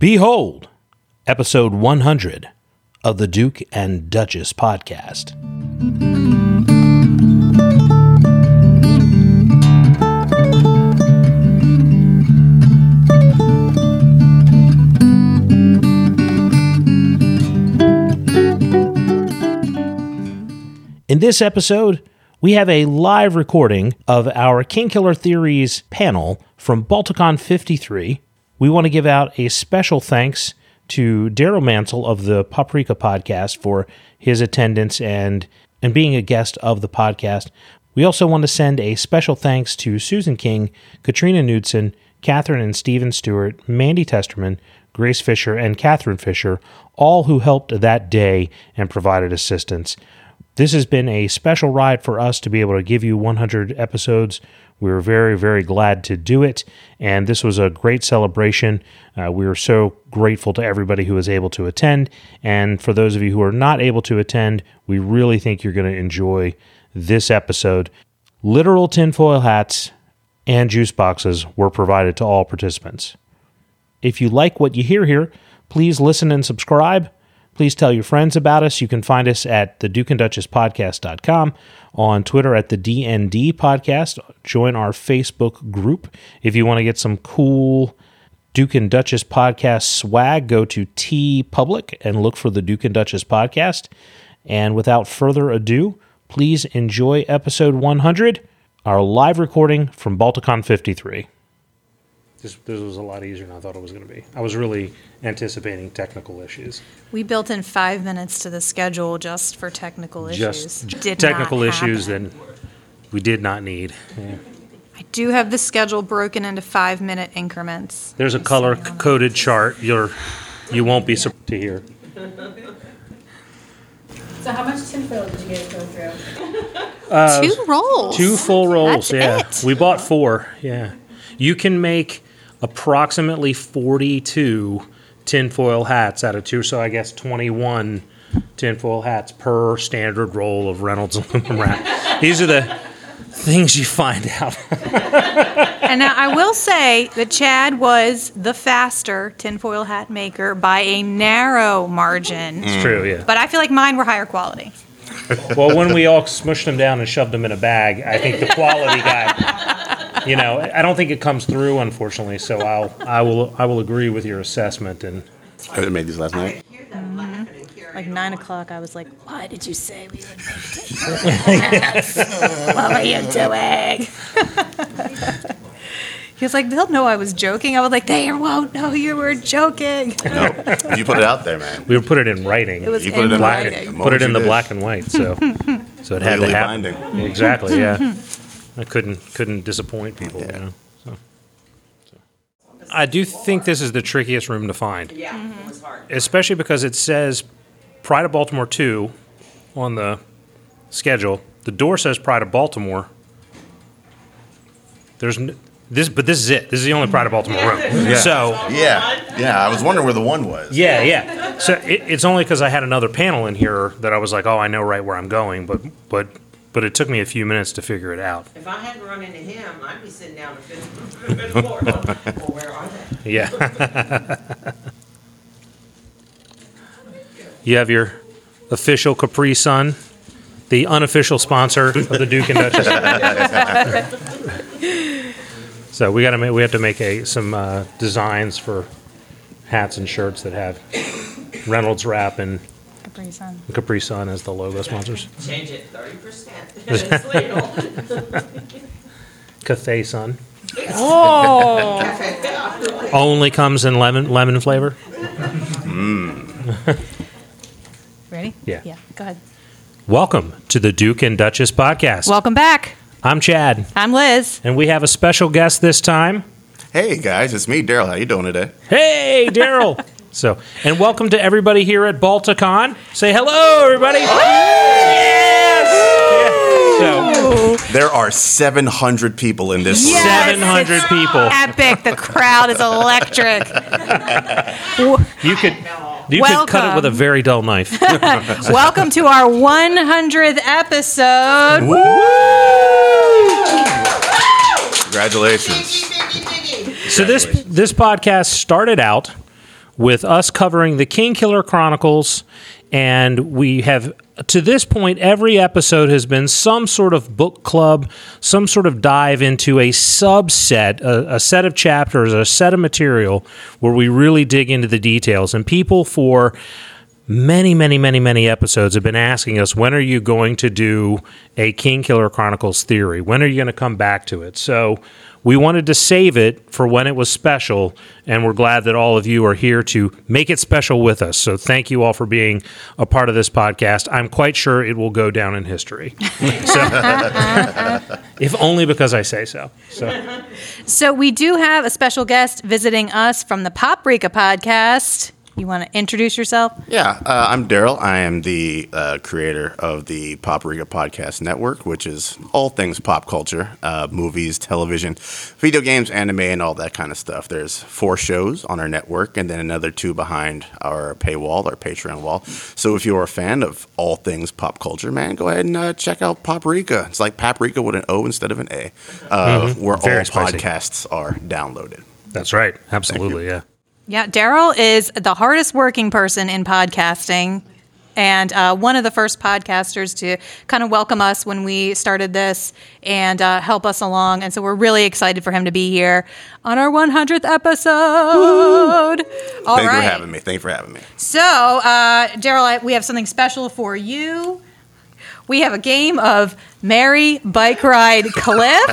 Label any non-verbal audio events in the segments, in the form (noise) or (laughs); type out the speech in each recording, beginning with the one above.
Behold, episode 100 of the Duke and Duchess podcast. In this episode, we have a live recording of our Kingkiller Theories panel from Balticon 53. We want to give out a special thanks to Daryl Mansell of the Poprika podcast for his attendance and and being a guest of the podcast. We also want to send a special thanks to Susan King, Katrina Knudsen, Catherine and Stephen Stewart, Mandy Testerman, Grace Fisher, and Catherine Fisher, all who helped that day and provided assistance. This has been a special ride for us to be able to give you 100 episodes. We were very, very glad to do it, and this was a great celebration. Uh, we are so grateful to everybody who was able to attend, and for those of you who are not able to attend, we really think you're going to enjoy this episode. Literal tinfoil hats and juice boxes were provided to all participants. If you like what you hear here, please listen and subscribe. Please tell your friends about us. You can find us at the Duke and Duchess podcast.com, on Twitter at the DND podcast. Join our Facebook group. If you want to get some cool Duke and Duchess podcast swag, go to TeePublic and look for the Duke and Duchess podcast. And without further ado, please enjoy episode 100, our live recording from Balticon 53. This, this was a lot easier than I thought it was going to be. I was really anticipating technical issues. We built in five minutes to the schedule just for technical issues. Just Did technical not issues happen. that we did not need. Yeah. I do have the schedule broken into five minute increments. There's a color see on it. coded chart. You're you won't be surprised to hear. (laughs) So how much tinfoil did you guys go through? Uh, two rolls. Two full rolls. That's yeah, it. we bought four. Yeah, you can make approximately 42 tinfoil hats out of two. So I guess 21 tinfoil hats per standard roll of Reynolds (laughs) aluminum wrap. These are the things you find out. (laughs) And now I will say that Chad was the faster tinfoil hat maker by a narrow margin. It's true. Yeah. But I feel like mine were higher quality. Well, when we all smushed them down and shoved them in a bag, I think the quality guy, (laughs) you know, I don't think it comes through, unfortunately. So I'll, I will, I will agree with your assessment. And I made these last night. Like nine o'clock, I was like, "Why did you say we would make tinfoil hats? what were you doing?" he was like, "They'll know I was joking." I was like, "They won't know you were joking." No, you put it out there, man. we put it in writing. It was You put in it in black, writing. writing. The put it in the did. black and white. So, so it had to happen. binding. Exactly. Yeah. (laughs) I couldn't couldn't disappoint people. You know. So. so. I do think this is the trickiest room to find. Yeah, it was hard. especially because it says Pride of Baltimore 2 on the schedule. The door says Pride of Baltimore. There's n- this, but this is it. This is the only Pride of Baltimore room. (laughs) Yeah. So Yeah, yeah. I was wondering where the one was. yeah, yeah. So it, it's only because I had another panel in here that I was like, oh, I know right where I'm going, but but but it took me a few minutes to figure it out. If I hadn't run into him, I'd be sitting down the fifth floor. (laughs) Well, where are they? Yeah. you have your official Capri Sun, the unofficial sponsor of the Duke and Duchess. (laughs) so we got to we have to make a some uh, designs for hats and shirts that have Reynolds wrap and Capri Sun. Capri Sun as the logo sponsors. (laughs) Change it thirty percent. (laughs) It's legal. Cathay Sun Oh, (laughs) only comes in lemon lemon flavor. Mm. ready? Yeah. Yeah. Go ahead. Welcome to the Duke and Duchess podcast. Welcome back. I'm Chad. I'm Liz. And we have a special guest this time. Hey guys, it's me, Daryl. How you doing today? Hey, Daryl. So, and welcome to everybody here at Balticon. Say hello, everybody. yes. Yeah. So, There are 700 people in this room. Yes, 700 it's people. Epic. The crowd is electric. (laughs) you could you could cut it with a very dull knife. (laughs) (laughs) Welcome to our 100th episode. Congratulations. so this this podcast started out with us covering the Kingkiller Chronicles. And we have, to this point, every episode has been some sort of book club, some sort of dive into a subset, a, a set of chapters, a set of material where we really dig into the details. And people for many, many, many, many episodes have been asking us, when are you going to do a Kingkiller Chronicles theory? When are you going to come back to it? So we wanted to save it for when it was special, and we're glad that all of you are here to make it special with us. So thank you all for being a part of this podcast. I'm quite sure it will go down in history. (laughs) so, (laughs) if only because I say so. So So we do have a special guest visiting us from the Poprika podcast. You want to introduce yourself? Yeah, uh, I'm Daryl. I am the uh, creator of the Poprika Podcast Network, which is all things pop culture, uh, movies, television, video games, anime, and all that kind of stuff. There's four shows on our network, and then another two behind our paywall, our Patreon wall. So if you're a fan of all things pop culture, man, go ahead and uh, check out Poprika. It's like paprika with an O instead of an A, uh, where Very all spicy. podcasts are downloaded. that's right. Absolutely. Yeah. Yeah, Daryl is the hardest working person in podcasting and uh, one of the first podcasters to kind of welcome us when we started this and uh, help us along. And so we're really excited for him to be here on our 100th episode. All right. Thank you for having me. Thank you for having me. So, uh, Daryl, we have something special for you. We have a game of Mary Bike Ride (laughs) Cliff.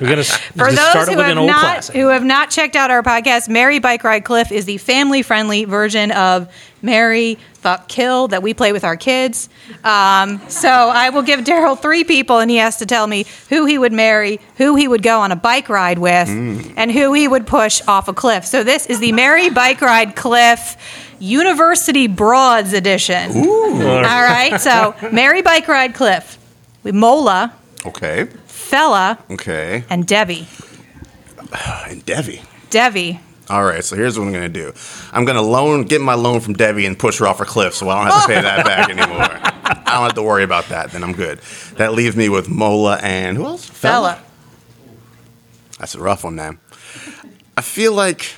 We're going to For start those it who have not classic. who have not checked out our podcast, Mary Bike Ride Cliff is the family-friendly version of Mary Fuck Kill that we play with our kids. Um, so I will give Daryl three people, and he has to tell me who he would marry, who he would go on a bike ride with, and who he would push off a cliff. So this is the Mary Bike Ride Cliff University Broads edition. All right. So Mary Bike Ride Cliff with Mola, Okay. Fela, Okay. and Debbie. (sighs) And Devi. Debbie. All right, so here's what I'm gonna do. I'm gonna loan, get my loan from Debbie and push her off a cliff, so I don't have to pay that (laughs) back anymore. I don't have to worry about that. Then I'm good. That leaves me with Mola and who else? Fela. That's a rough one, man. I feel like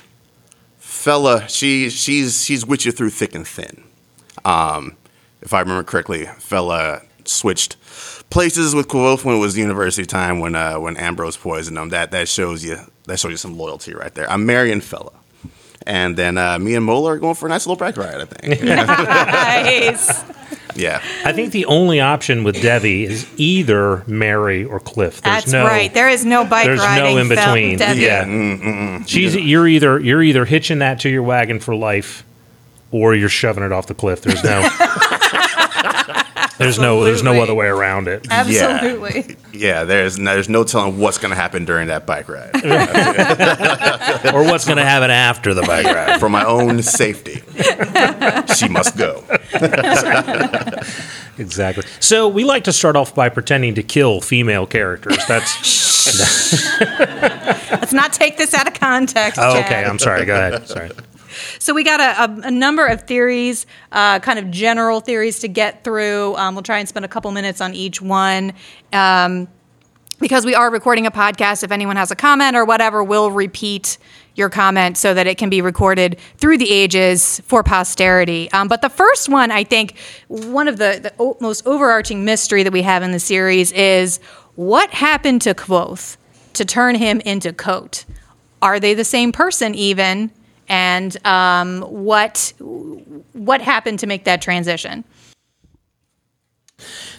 Fela, she she's she's with you through thick and thin. Um, if I remember correctly, Fela switched places with Kvothe when it was university time when uh, when Ambrose poisoned him. That that shows you that shows you some loyalty right there. I'm marrying Fela. And then uh, me and Mola are going for a nice little bike ride, I think. (laughs) Nice. Yeah. I think the only option with Debbie is either Mary or Cliff. There's That's no, right. There is no bike riding. there's riding. no in Fel- between. Debbie. Yeah, mm, mm, mm, she's you're either you're either hitching that to your wagon for life, or you're shoving it off the cliff. There's no, (laughs) there's no, there's no other way around it. Absolutely. Yeah, there's no, there's no telling what's going to happen during that bike ride. (laughs) or what's going to happen after the bike ride. For my own safety, she must go. (laughs) Exactly. So we like to start off by pretending to kill female characters. That's (laughs) Let's not take this out of context. oh, Chad. okay. I'm sorry. Go ahead. Sorry. So we got a, a, a number of theories, uh, kind of general theories to get through. Um, we'll try and spend a couple minutes on each one. Um, because we are recording a podcast, if anyone has a comment or whatever, we'll repeat your comment so that it can be recorded through the ages for posterity. Um, but the first one, I think, one of the, the most overarching mystery that we have in the series is what happened to Kvothe to turn him into Kote? Are they the same person even? And um, what what happened to make that transition?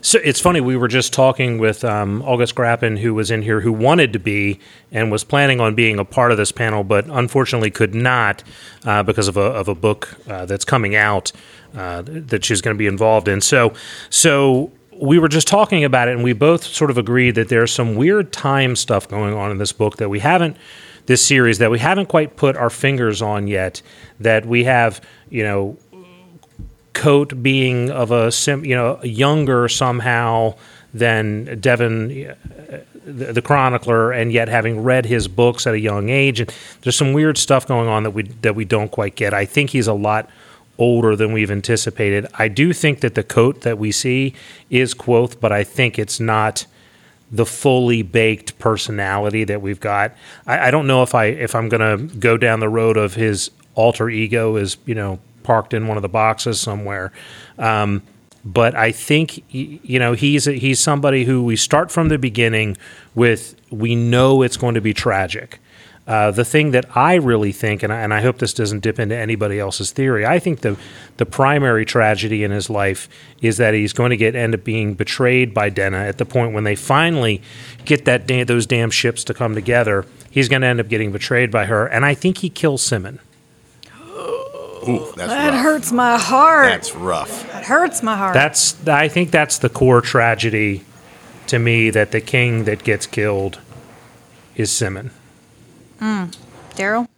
So it's funny. We were just talking with um, August Grappin, who was in here, who wanted to be and was planning on being a part of this panel, but unfortunately could not uh, because of a of a book uh, that's coming out uh, that she's going to be involved in. So, so we were just talking about it, and we both sort of agreed that there's some weird time stuff going on in this book that we haven't this series that we haven't quite put our fingers on yet. That we have, you know, Kote being of a sim, you know, younger somehow than Devan, uh, the, the chronicler, and yet having read his books at a young age. And there's some weird stuff going on that we that we don't quite get. I think he's a lot older than we've anticipated. I do think that the Kote that we see is Kvothe, but I think it's not the fully baked personality that we've got. I, I don't know if I if I'm gonna go down the road of his alter ego is you know parked in one of the boxes somewhere. Um, but I think you know he's he's somebody who we start from the beginning with we know it's going to be tragic. Uh, the thing that I really think, and I, and I hope this doesn't dip into anybody else's theory, I think the the primary tragedy in his life is that he's going to get end up being betrayed by Denna at the point when they finally get that da- those damn ships to come together. He's going to end up getting betrayed by her, and I think he kills Simmon. Ooh, that's That rough. hurts my heart. That's rough. that hurts my heart. That's I think that's the core tragedy to me that the king that gets killed is Simmon. Daryl?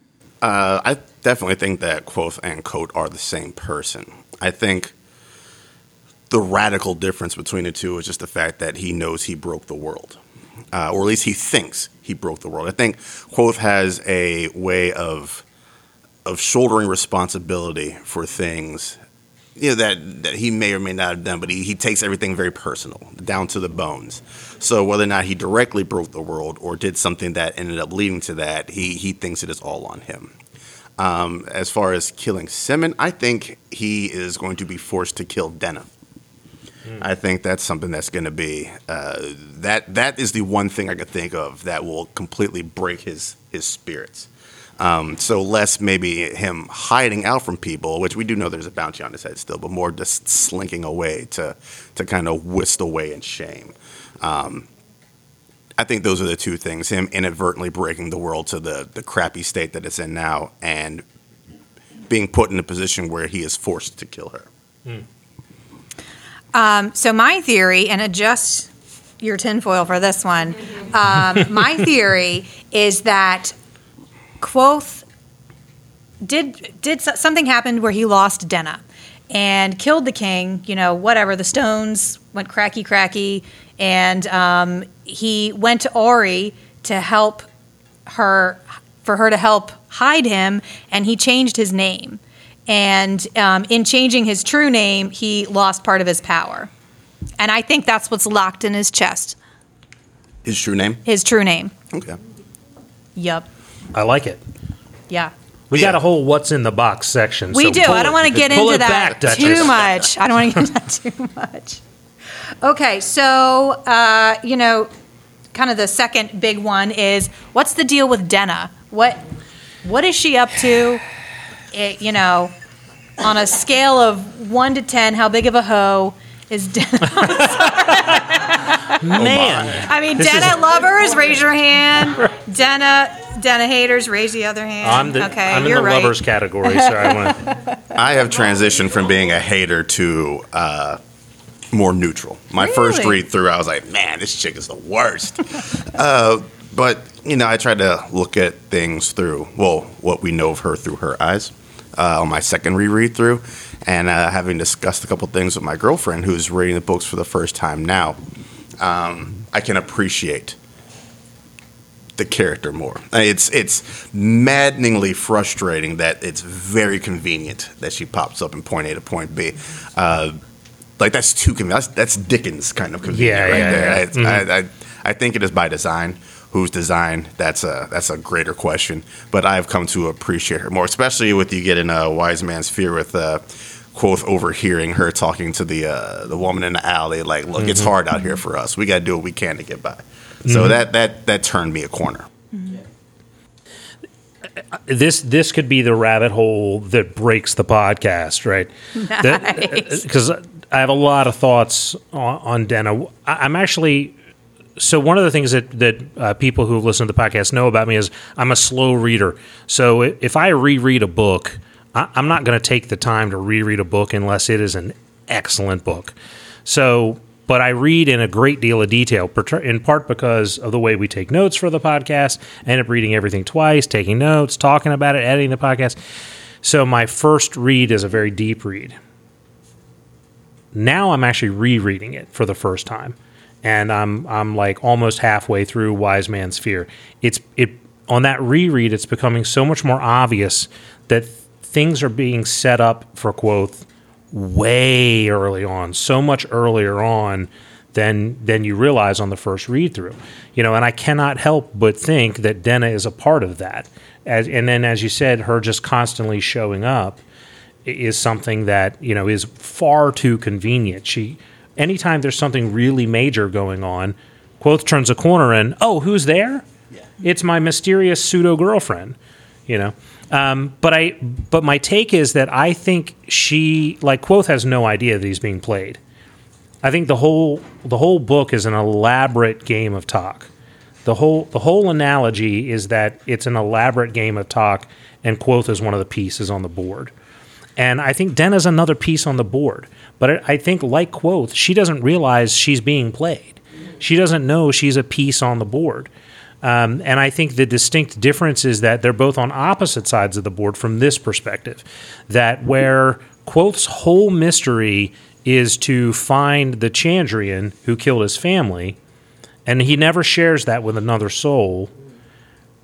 Uh, I definitely think that Kvothe and Kote are the same person. I think the radical difference between the two is just the fact that he knows he broke the world, uh, or at least he thinks he broke the world. I think Kvothe has a way of of shouldering responsibility for things you know that that he may or may not have done, but he, he takes everything very personal, down to the bones. So whether or not he directly broke the world or did something that ended up leading to that, he he thinks it is all on him. Um, as far as killing Simmon, I think he is going to be forced to kill Denna. I think that's something that's going to be uh, that that is the one thing I could think of that will completely break his his spirits. Um, so less maybe him hiding out from people, which we do know there's a bounty on his head still, but more just slinking away to to kind of whisk away in shame. Um, I think those are the two things: him inadvertently breaking the world to the the crappy state that it's in now, and being put in a position where he is forced to kill her. Um, so my theory, and adjust your tinfoil for this one. Um, my theory is that Kvothe did did something happened where he lost Denna and killed the king. You know, whatever the stones went cracky cracky, and um, he went to Auri to help her for her to help hide him, and he changed his name. And um, in changing his true name, he lost part of his power. And I think that's what's locked in his chest. His true name? His true name. Okay. Yup. I like it. Yeah. We Yeah. got a whole what's in the box section. We so do. pull I don't it- want to get pull into it that back, too much. I don't want to get into that too much. Okay, so uh, you know, kind of the second big one is what's the deal with Denna? What what is she up to? It, you know, on a scale of one to ten, how big of a hoe is Denna? (laughs) Man, I mean, This is- Denna lovers, raise your hand. Denna Denna haters, raise the other hand. I'm the okay, I'm in you're the right. lovers category, so I want (laughs) I have transitioned from being a hater to uh, more neutral. My first Really? read through, I was like, man, this chick is the worst. (laughs) uh, but, you know, I tried to look at things through, well, what we know of her through her eyes uh, on my second reread through. And uh, having discussed a couple things with my girlfriend who's reading the books for the first time now, um, I can appreciate the character more. Uh, It's it's maddeningly frustrating that it's very convenient that she pops up in point A to point B. Uh, like that's too convenient. That's, that's Dickens kind of convenient Yeah, right yeah, there. yeah. It's- I, I, I think it is by design. Whose design? That's a that's a greater question. But I've come to appreciate her more, especially with you getting a wise man's fear with. Uh, Kvothe overhearing her talking to the uh, the woman in the alley, like, "Look, it's Mm-hmm. hard out here for us. We got to do what we can to get by." So that that that turned me a corner. this this could be the rabbit hole that breaks the podcast, right? (laughs) Nice. Because I have a lot of thoughts on, on Denna. I- I'm actually so one of the things that that uh, people who listen to the podcast know about me is I'm a slow reader. So if I reread a book, I, I'm not going to take the time to reread a book unless it is an excellent book. So, but I read in a great deal of detail, in part because of the way we take notes for the podcast. I end up reading everything twice, taking notes, talking about it, editing the podcast. So my first read is a very deep read. Now I'm actually rereading it for the first time, and I'm I'm like almost halfway through Wise Man's Fear. It's it on that reread. It's becoming so much more obvious that things are being set up for Kvothe way early on, so much earlier on than than you realize on the first read through. You know, and I cannot help but think that Denna is a part of that. as and then as you said, her just constantly showing up is something that you know is far too convenient. She anytime there's something really major going on, Kvothe turns a corner and oh, who's there? It's my mysterious pseudo girlfriend. You know. Um, but I but my take is that I think she like Kvothe has no idea that he's being played. I think the whole the whole book is an elaborate game of Tak. The whole the whole analogy is that it's an elaborate game of Tak, and Kvothe is one of the pieces on the board. And I think Denna's another piece on the board. But I think, like Kvothe, she doesn't realize she's being played. She doesn't know she's a piece on the board. Um, and I think the distinct difference is that they're both on opposite sides of the board from this perspective. That where Kvothe's whole mystery is to find the Chandrian who killed his family, and he never shares that with another soul.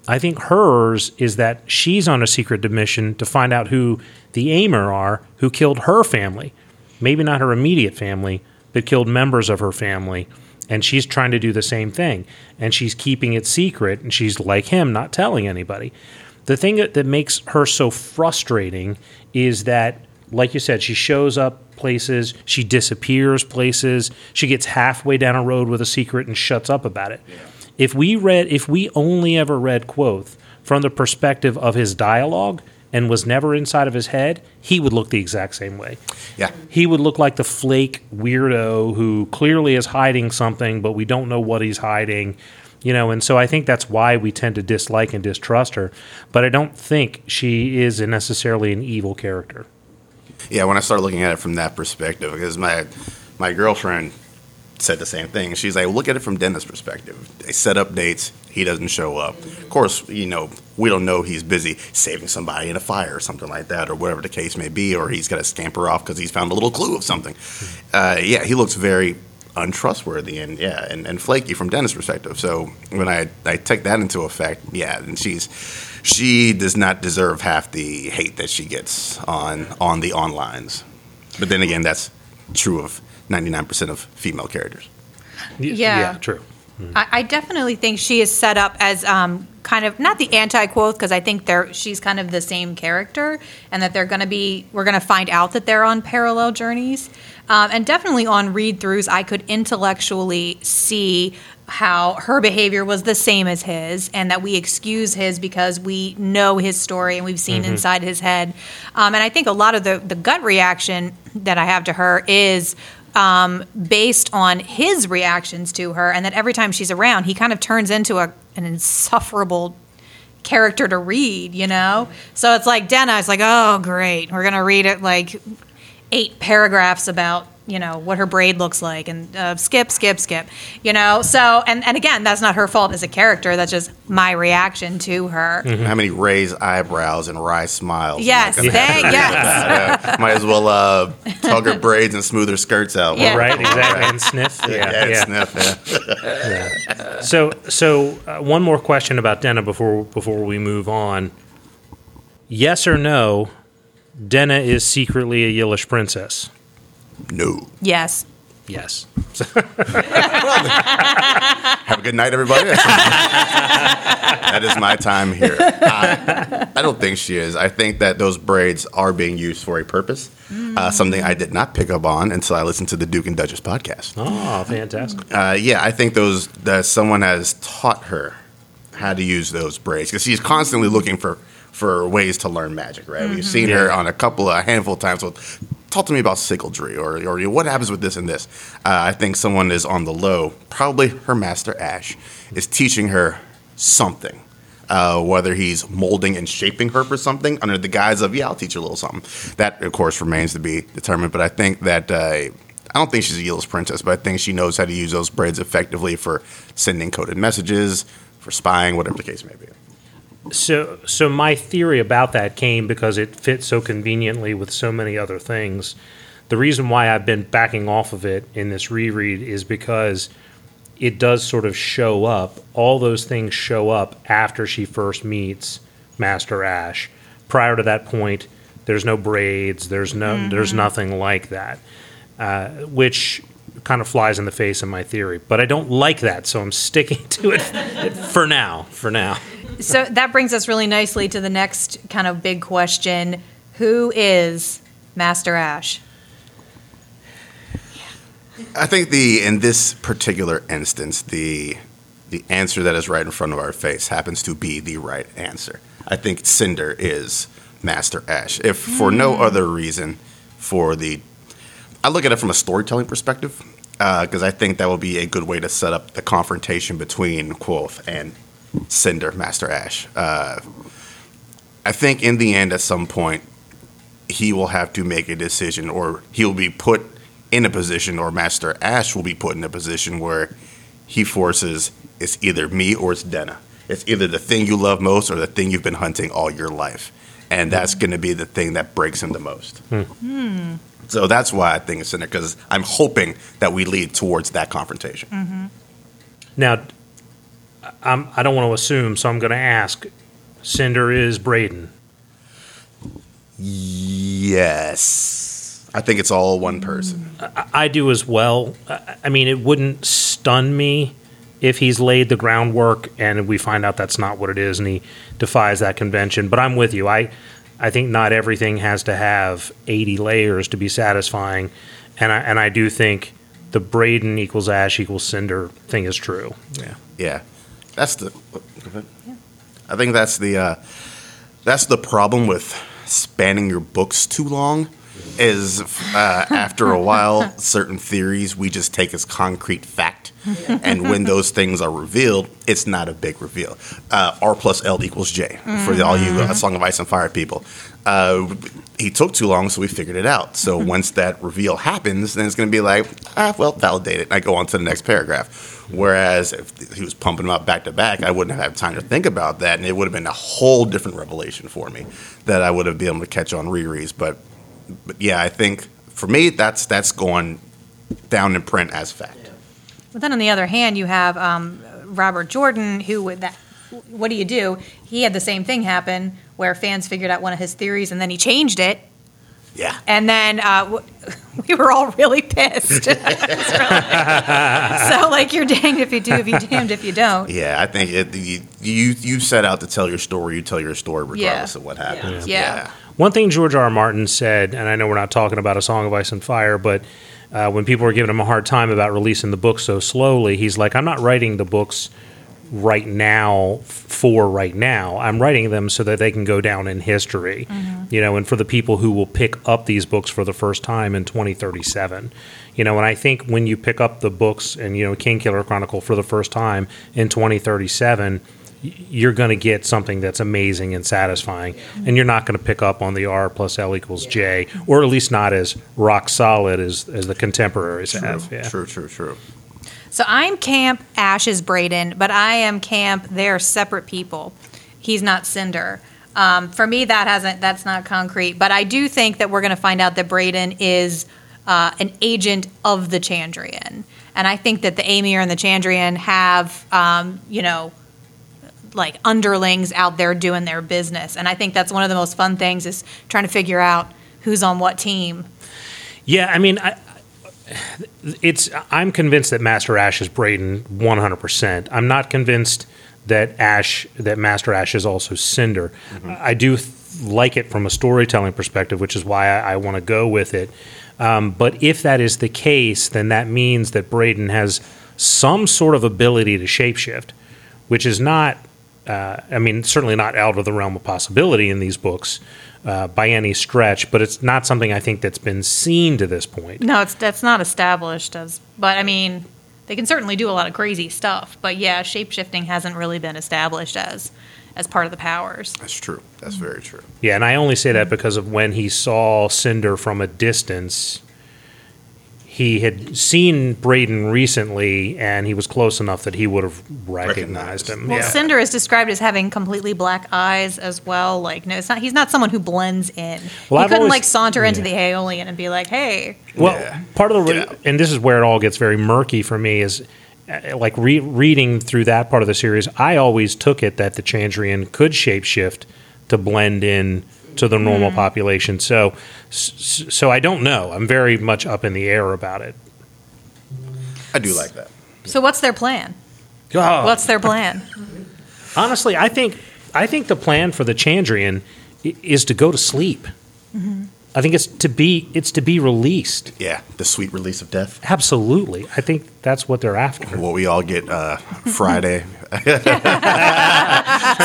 I think hers is that she's on a secret mission to find out who the Amyr are who killed her family. Maybe not her immediate family, but killed members of her family. And she's trying to do the same thing. And she's keeping it secret. And she's like him, not telling anybody. The thing that, that makes her so frustrating is that, like you said, she shows up places, she disappears places, she gets halfway down a road with a secret and shuts up about it. If we read, if we only ever read Kvothe from the perspective of his dialogue and was never inside of his head, he would look the exact same way. Yeah. He would look like the flake weirdo who clearly is hiding something, but we don't know what he's hiding. You know, and so I think that's why we tend to dislike and distrust her. But I don't think she is necessarily an evil character. Yeah, when I start looking at it from that perspective, because my my girlfriend said the same thing. She's like, look at it from Denna's perspective. They set up dates, he doesn't show up. Of course, you know, we don't know he's busy saving somebody in a fire or something like that, or whatever the case may be, or he's got to scamper off because he's found a little clue of something. Uh, yeah, he looks very untrustworthy and yeah, and, and flaky from Denna's perspective. So when I I take that into effect, yeah, and she's she does not deserve half the hate that she gets on on the onlines. But then again, that's true of ninety nine percent of female characters. Yeah. Yeah, true. I, I definitely think she is set up as um, kind of not the anti Kvothe because I think they're she's kind of the same character and that they're going to be we're going to find out that they're on parallel journeys um, and definitely on read throughs I could intellectually see how her behavior was the same as his and that we excuse his because we know his story and we've seen inside his head um, and I think a lot of the the gut reaction that I have to her is um, based on his reactions to her, and that every time she's around, he kind of turns into a, an insufferable character to read, you know? So it's like Denna, it's like, oh, great. We're going to read it like eight paragraphs about, you know, what her braid looks like and uh, skip, skip, skip, you know? So, and, and again, that's not her fault as a character. That's just my reaction to her. How many raised eyebrows and wry smiles? am Yes, gonna they, yes. Yeah, might as well uh, tug her braids and smooth her skirts out. Yeah. Right, exactly. And sniff. (laughs) Yeah, Yeah, yeah. sniff, yeah. So, so uh, one more question about Denna before before we move on. Yes or no? Denna is secretly a Yllish princess. No. Yes. Yes. (laughs) Have a good night, everybody. (laughs) that is my time here. I, I don't think she is. I think that those braids are being used for a purpose. Uh, something I did not pick up on until I listened to the Duke and Duchess podcast. Oh, fantastic. Uh, yeah, I think those that someone has taught her how to use those braids because she's constantly looking for for ways to learn magic. Right? We've seen her on a couple, a handful of times. With, talk to me about Sygaldry or or what happens with this and this. Uh, I think someone is on the low. Probably her master Ash is teaching her something. Uh, whether he's molding and shaping her for something under the guise of yeah, I'll teach you a little something. That of course remains to be determined. But I think that uh, I don't think she's a Yllish princess, but I think she knows how to use those braids effectively for sending coded messages, for spying, whatever the case may be. So, so my theory about that came because it fits so conveniently with so many other things. The reason why I've been backing off of it in this reread is because it does sort of show up. All those things show up after she first meets Master Ash. Prior to that point, there's no braids. There's no. There's nothing like that, uh, which kind of flies in the face of my theory. But I don't like that, so I'm sticking (laughs) to it for now. For now. So that brings us really nicely to the next kind of big question: Who is Master Ash? I think the in this particular instance, the the answer that is right in front of our face happens to be the right answer. I think Cinder is Master Ash. If for no hmm. other reason, for the I look at it from a storytelling perspective uh, because I think that will be a good way to set up the confrontation between Kvothe and Cinder, Master Ash. Uh, I think in the end, at some point, he will have to make a decision, or he will be put in a position, or Master Ash will be put in a position where he forces it's either me or it's Denna. It's either the thing you love most or the thing you've been hunting all your life. And that's going to be the thing that breaks him the most. Hmm. Hmm. So that's why I think it's in there, because I'm hoping that we lead towards that confrontation. Mm-hmm. Now, I'm, I don't want to assume, so I'm going to ask. Cinder is Braden. Yes. I think it's all one person. I, I do as well. I, I mean, it wouldn't stun me if he's laid the groundwork and we find out that's not what it is and he defies that convention. But I'm with you. I, I think not everything has to have 80 layers to be satisfying. And I, and I do think the Braden equals Ash equals Cinder thing is true. Yeah. Yeah, that's the. I think that's the uh, that's the problem with spanning your books too long. Is uh, after a while, (laughs) certain theories we just take as concrete fact, and when those things are revealed, it's not a big reveal. Uh, R plus L equals J for all you uh, Song of Ice and Fire people. He took too long, so we figured it out. So (laughs) once that reveal happens, then it's going to be like, ah, well, validate it. And I go on to the next paragraph. Whereas if he was pumping them out back to back, I wouldn't have had time to think about that, and it would have been a whole different revelation for me that I would have been able to catch on rereads. But, but yeah, I think for me, that's that's going down in print as fact. But then on the other hand, you have um, Robert Jordan, who would that. What do you do? He had the same thing happen where fans figured out one of his theories and then he changed it. Yeah. And then uh, w- (laughs) we were all really pissed. (laughs) It was really- (laughs) so, like, you're danged if you do, if you damned if you don't. Yeah, I think it, you, you you set out to tell your story. You tell your story regardless Yeah. of what happens. Yeah. One thing George R. R. Martin said, and I know we're not talking about A Song of Ice and Fire, but uh, when people were giving him a hard time about releasing the book so slowly, he's like, I'm not writing the books right now for right now. I'm writing them so that they can go down in history, mm-hmm. you know, and for the people who will pick up these books for the first time in 2037. You know, and I think when you pick up the books and, you know, Kingkiller Chronicle for the first time in 2037, you're going to get something that's amazing and satisfying, mm-hmm. and you're not going to pick up on the R plus L equals J, or at least not as rock solid as, as the contemporaries have. Yeah. True, true, true. So I'm Camp Ashes Braden, but I am Camp. They're separate people. He's not Cinder. Um, for me, that hasn't. That's not concrete. But I do think that we're going to find out that Braden is uh, an agent of the Chandrian, and I think that the Amyr and the Chandrian have, um, you know, like underlings out there doing their business, and I think that's one of the most fun things is trying to figure out who's on what team. Yeah, I mean, I, it's. I'm convinced that Master Ash is Braden 100. percent I'm not convinced that Ash, that Master Ash is also Cinder. I do th- like it from a storytelling perspective, which is why I, I want to go with it. Um, but if that is the case, then that means that Braden has some sort of ability to shapeshift, which is not. Uh, I mean, certainly not out of the realm of possibility in these books uh, by any stretch, but it's not something I think that's been seen to this point. No, it's that's not established as. But I mean, they can certainly do a lot of crazy stuff. But yeah, shapeshifting hasn't really been established as as part of the powers. That's true. That's very true. Yeah, and I only say that because of when he saw Cinder from a distance. He had seen Braden recently, and he was close enough that he would have recognized Recognized. him. Well, yeah. Cinder is described as having completely black eyes as well. Like, no, it's not. He's not someone who blends in. Well, he I've couldn't always- like saunter into the Eolian and be like, "Hey, Well, Yeah. part of the re- and this is where it all gets very murky for me is uh, like re- reading through that part of the series. I always took it that the Chandrian could shapeshift to blend in to the normal population. So, so I don't know. I'm very much up in the air about it. I do like that. so what's their plan? Oh, What's their plan?" (laughs) Honestly, I think I think the plan for the Chandrian is to go to sleep. I think it's to be it's to be released. Yeah, the sweet release of death. Absolutely, I think that's what they're after. What we all get uh, Friday. (laughs) (laughs)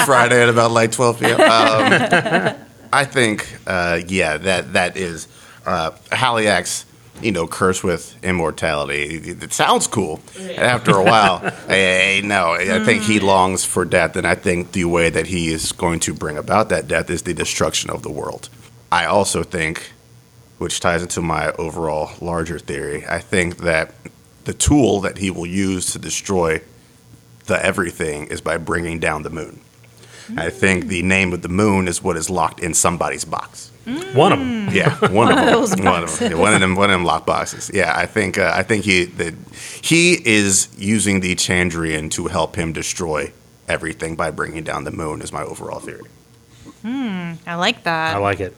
Friday at about like 12 p.m. Um, I think, uh, yeah, that that is uh, Haliax's, you know, curse with immortality. It, it sounds cool. And after a while, (laughs) hey, no, I think he longs for death, and I think the way that he is going to bring about that death is the destruction of the world. I also think, which ties into my overall larger theory, I think that the tool that he will use to destroy the everything is by bringing down the moon. I think the name of the moon is what is locked in somebody's box. One of them. Yeah, (laughs) one, of them. One of them. Yeah, one of them. One of them lock boxes. Yeah, I think. Uh, I think he that he is using the Chandrian to help him destroy everything by bringing down the moon. Is my overall theory. Hmm, I like that. I like it.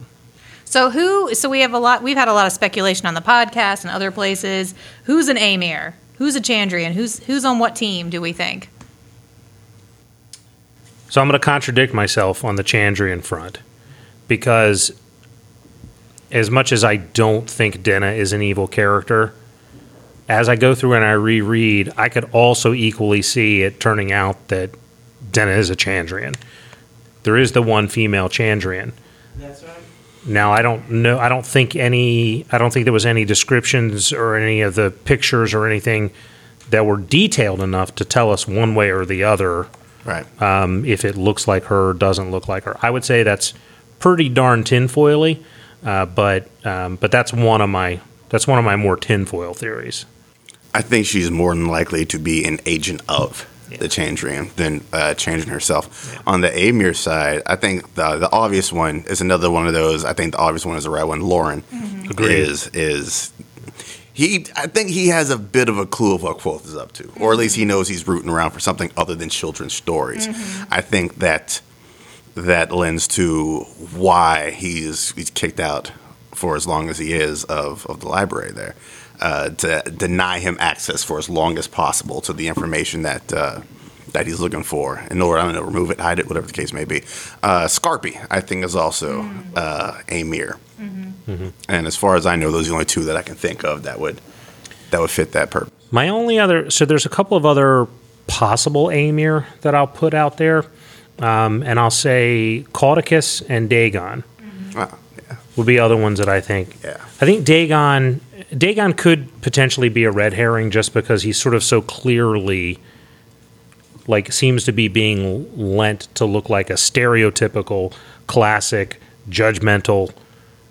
So who? So we have a lot. We've had a lot of speculation on the podcast and other places. Who's an Amyr? Who's a Chandrian? Who's who's on what team? Do we think? So I'm going to contradict myself on the Chandrian front because as much as I don't think Denna is an evil character, as I go through and I reread, I could also equally see it turning out that Denna is a Chandrian. There is the one female Chandrian. That's right. Now I don't know. I don't think any. I don't think there was any descriptions or any of the pictures or anything that were detailed enough to tell us one way or the other Right. um, if it looks like her or doesn't look like her. I would say that's pretty darn tinfoily, uh, but um, but that's one of my that's one of my more tinfoil theories. I think she's more than likely to be an agent of the Chandrian than uh, Chandrian herself. On the Amyr side, I think the the obvious one is another one of those. I think the obvious one is the right one. Lorren Agreed. is is he. I think he has a bit of a clue of what Kvothe is up to, or at least he knows he's rooting around for something other than children's stories. I think that that lends to why he's he's kicked out for as long as he is of, of the library there uh, to deny him access for as long as possible to the information that uh, that he's looking for. In order I don't know remove it hide it whatever the case may be. Uh, Scarpi I think is also uh, Amyr and as far as I know those are the only two that I can think of that would that would fit that purpose My only other so there's a couple of other possible Amyr that I'll put out there, um, and I'll say Caudicus and Dagon. Ah, yeah. would be other ones that I think. Yeah. I think Dagon Dagon could potentially be a red herring just because he's sort of so clearly like seems to be being lent to look like a stereotypical classic judgmental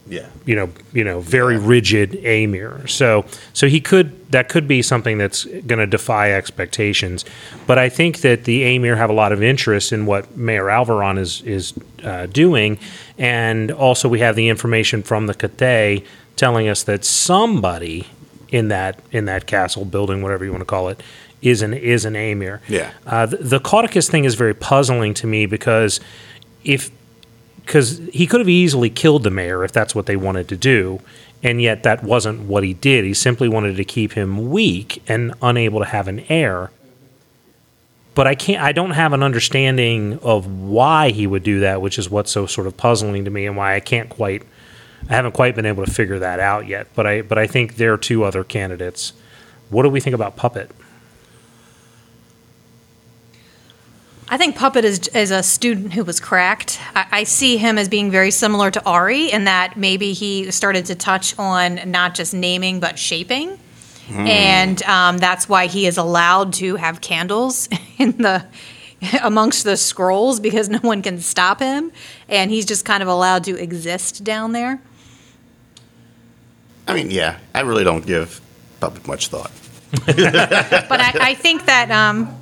yeah you know, you know, very rigid Amyr. So, so he could that could be something that's going to defy expectations. But I think that the Amyr have a lot of interest in what Mayor Alveron is is uh, doing, and also we have the information from the Cthaeh telling us that somebody in that in that castle building, whatever you want to call it, is an is an Amyr. Yeah. Uh, the, the Caudicus thing is very puzzling to me because if because he could have easily killed the mayor if that's what they wanted to do, and yet that wasn't what he did. He simply wanted to keep him weak and unable to have an heir. But I can't. I don't have an understanding of why he would do that, which is what's so sort of puzzling to me, and why I can't quite. I haven't quite been able to figure that out yet. But I. But I think there are two other candidates. What do we think about Puppet? I think Puppet is, is a student who was cracked. I, I see him as being very similar to Auri in that maybe he started to touch on not just naming but shaping. And um, that's why he is allowed to have candles (laughs) in the amongst the scrolls because no one can stop him, and he's just kind of allowed to exist down there. I mean yeah I really don't give Puppet much thought (laughs) But I, I think that um,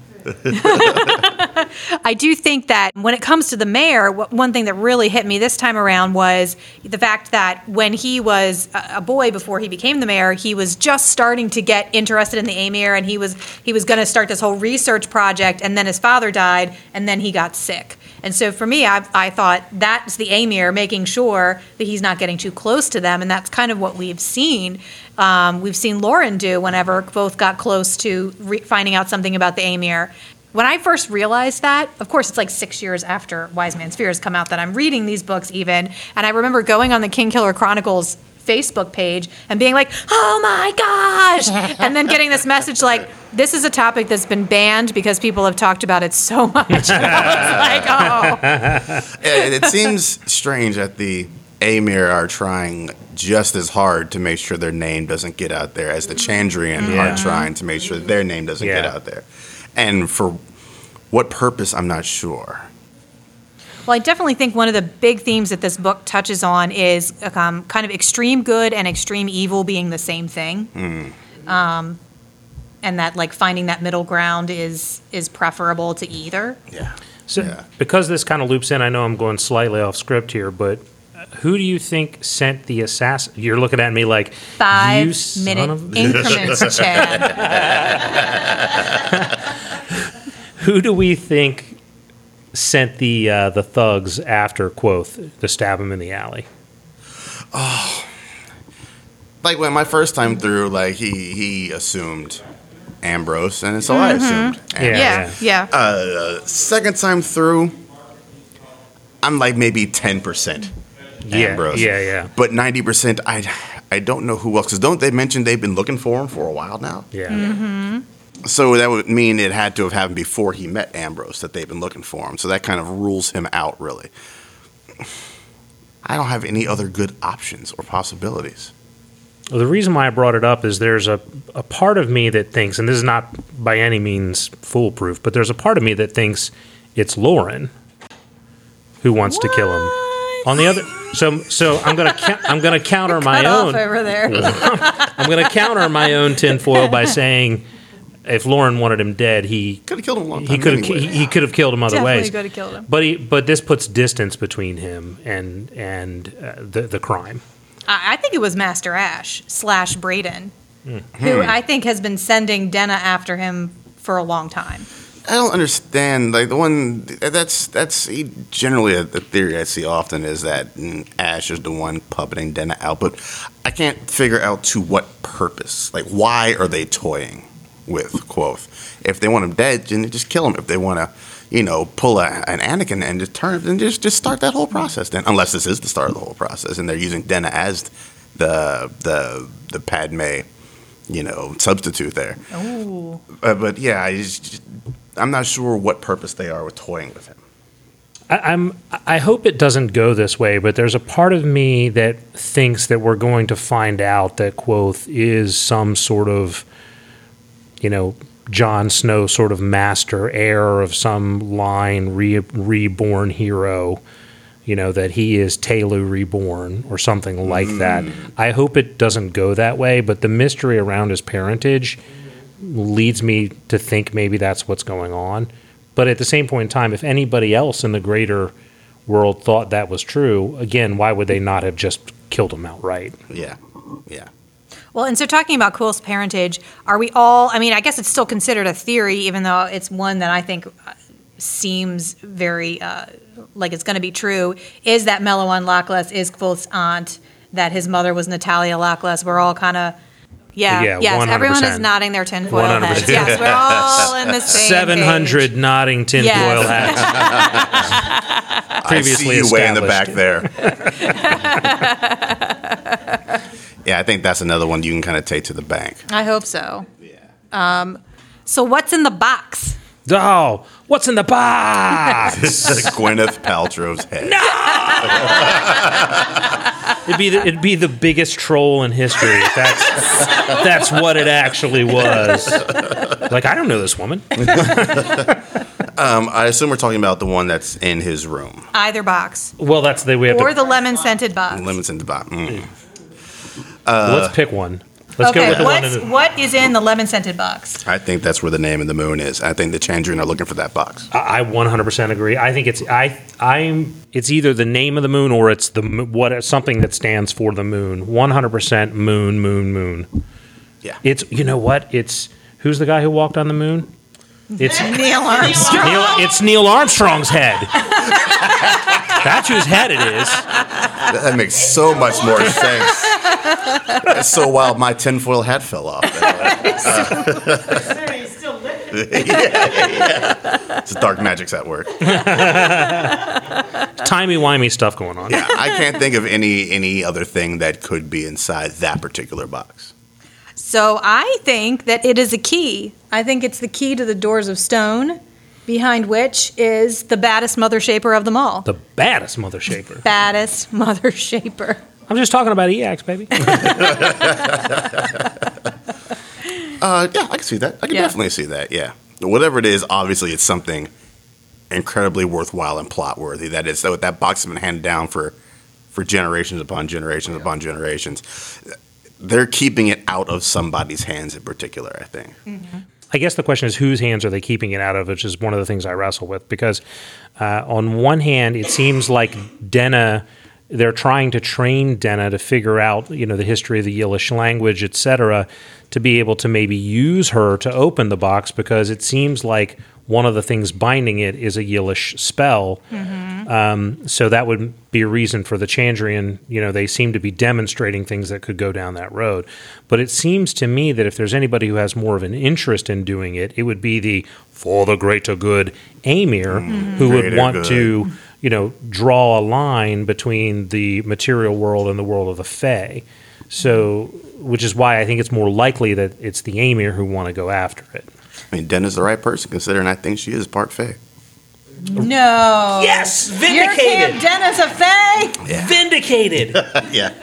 I do think that when it comes to the mayor, one thing that really hit me this time around was the fact that when he was a boy before he became the mayor, he was just starting to get interested in the Amyr, and he was he was going to start this whole research project, and then his father died, and then he got sick. And so for me, I, I thought that's the Amyr making sure that he's not getting too close to them, and that's kind of what we've seen. Um, we've seen Lorren do whenever Kvothe got close to re- finding out something about the Amyr. when I first realized that, of course, it's like six years after Wise Man's Fears come out that I'm reading these books even, and I remember going on the Kingkiller Chronicles Facebook page and being like, "Oh my gosh!" (laughs) and then getting this message like, "This is a topic that's been banned because people have talked about it so much." And (laughs) I was like, "Oh." And it seems strange that the Amyr are trying just as hard to make sure their name doesn't get out there as the mm-hmm. Chandrian Yeah. are trying to make sure that their name doesn't get out there. And for what purpose, I'm not sure. Well, I definitely think one of the big themes that this book touches on is um, kind of extreme good and extreme evil being the same thing. Um, and that like finding that middle ground is is preferable to either. Yeah. So, Yeah. because this kind of loops in, I know I'm going slightly off script here, but uh, who do you think sent the assassin? You're looking at me like you Five son minute of- (laughs) increments, Chad. (laughs) Who do we think sent the uh, the thugs after Kvothe to stab him in the alley? Oh, like when my first time through, like he he assumed Ambrose, and so I assumed. Yeah. Ambrose. Yeah, yeah. Uh, second time through, I'm like maybe ten percent Yeah, Ambrose. yeah, yeah. But ninety percent, I I don't know who else. Because don't they mention they've been looking for him for a while now? Yeah. Mm-hmm. So that would mean it had to have happened before he met Ambrose that they've been looking for him. So that kind of rules him out, really. I don't have any other good options or possibilities. Well, the reason why I brought it up is there's a, a part of me that thinks, and this is not by any means foolproof, but there's a part of me that thinks it's Lorren who wants to kill him. On the other, so so I'm gonna cou- I'm gonna (laughs) counter my off own. over there. (laughs) I'm gonna counter my own tinfoil by saying, if Lorren wanted him dead, he Could have killed him a long time. he could have anyway. he, he could have killed him other Definitely ways. could have killed him. But he but this puts distance between him and and uh, the the crime. I, I think it was Master Ash slash Bredon, Hmm. who I think has been sending Denna after him for a long time. I don't understand. Like the one that's that's he- generally a, the theory I see often is that mm, Ash is the one puppeting Denna out, but I can't figure out to what purpose. Like why are they toying with Kvothe? If they want him dead, then just kill him. If they want to, you know, pull a, an Anakin and just turn, then just just start that whole process. Then, unless this is the start of the whole process, and they're using Denna as the the the Padme, you know, substitute there. Ooh. Uh, but yeah, I just, I'm not sure what purpose they are with toying with him. I, I'm. I hope it doesn't go this way, but there's a part of me that thinks that we're going to find out that Kvothe is some sort of, you know, Jon Snow sort of master heir of some line, re, reborn hero. You know that he is Tehlu reborn or something like mm. that. I hope it doesn't go that way, but the mystery around his parentage leads me to think maybe that's what's going on. But at the same point in time, if anybody else in the greater world thought that was true, again, why would they not have just killed him outright? Yeah, yeah. Well, and so talking about Kvothe's parentage, are we all? I mean, I guess it's still considered a theory, even though it's one that I think uh, seems very uh, like it's going to be true. Is that Meluan Lackless is Kvothe's aunt? That his mother was Netalia Lackless? We're all kind of. Yeah, Yeah, yes, everyone is nodding their tinfoil 100%. heads. Yes, we're all in the same. Seven hundred nodding tinfoil Yes. hats. (laughs) Previously I see you way in the back there. (laughs) yeah, I think that's another one you can kind of take to the bank. I hope so. Um, so what's in the box? Oh, what's in the box? (laughs) This is Gwyneth Paltrow's head. (laughs) it'd be the, it'd be the biggest troll in history. if That's that's what it actually was. Like I don't know this woman. (laughs) Um, I assume we're talking about the one that's in his room. Either box Well, that's the way we have or to. the lemon scented box. Limits in the bottom. Mm. let's pick one. Let's go okay, with the one. what's, In the, what is in the lemon scented box? I think that's where the name of the moon is. I think the Chandrian are looking for that box. I I 100% agree. I think it's I I'm it's either the name of the moon or it's the mo- what something that stands for the moon. 100% moon moon moon. Yeah. It's you know what? It's who's the guy who walked on the moon? It's (laughs) Neil Armstrong. Neil, it's Neil Armstrong's head. That's whose head it is. That makes so much more sense. That's so wild. My tinfoil hat fell off. (laughs) He's still lit. (laughs) It's dark magic's at work. Timey wimey stuff going on. Yeah, I can't think of any any other thing that could be inside that particular box. So I think that it is a key. I think it's the key to the doors of stone, behind which is the baddest mother shaper of them all. The baddest mother shaper. baddest (laughs) mother shaper. I'm just talking about Iax, baby. (laughs) Uh, yeah, I can see that. I can Yeah. definitely see that. Yeah, whatever it is, obviously it's something incredibly worthwhile and plot worthy. That is, that that box has been handed down for for generations upon generations upon generations. They're keeping it out of somebody's hands in particular. I think. I guess the question is whose hands are they keeping it out of, which is one of the things I wrestle with. Because uh, on one hand, it seems like Denna, they're trying to train Denna to figure out, you know, the history of the Yllish language, et cetera, to be able to maybe use her to open the box because it seems like one of the things binding it is a Yllish spell. Um, so that would be a reason for the Chandrian. You know, they seem to be demonstrating things that could go down that road. But it seems to me that if there's anybody who has more of an interest in doing it, it would be the for the greater good Amyr, who would Greater want good. to, you know, draw a line between the material world and the world of the Fae. So, which is why I think it's more likely that it's the Amyr who want to go after it. I mean, Denna's the right person considering I think she is part Fae. No. Yes, vindicated. Your Camp Denna's a Fae. Vindicated. (laughs) yeah.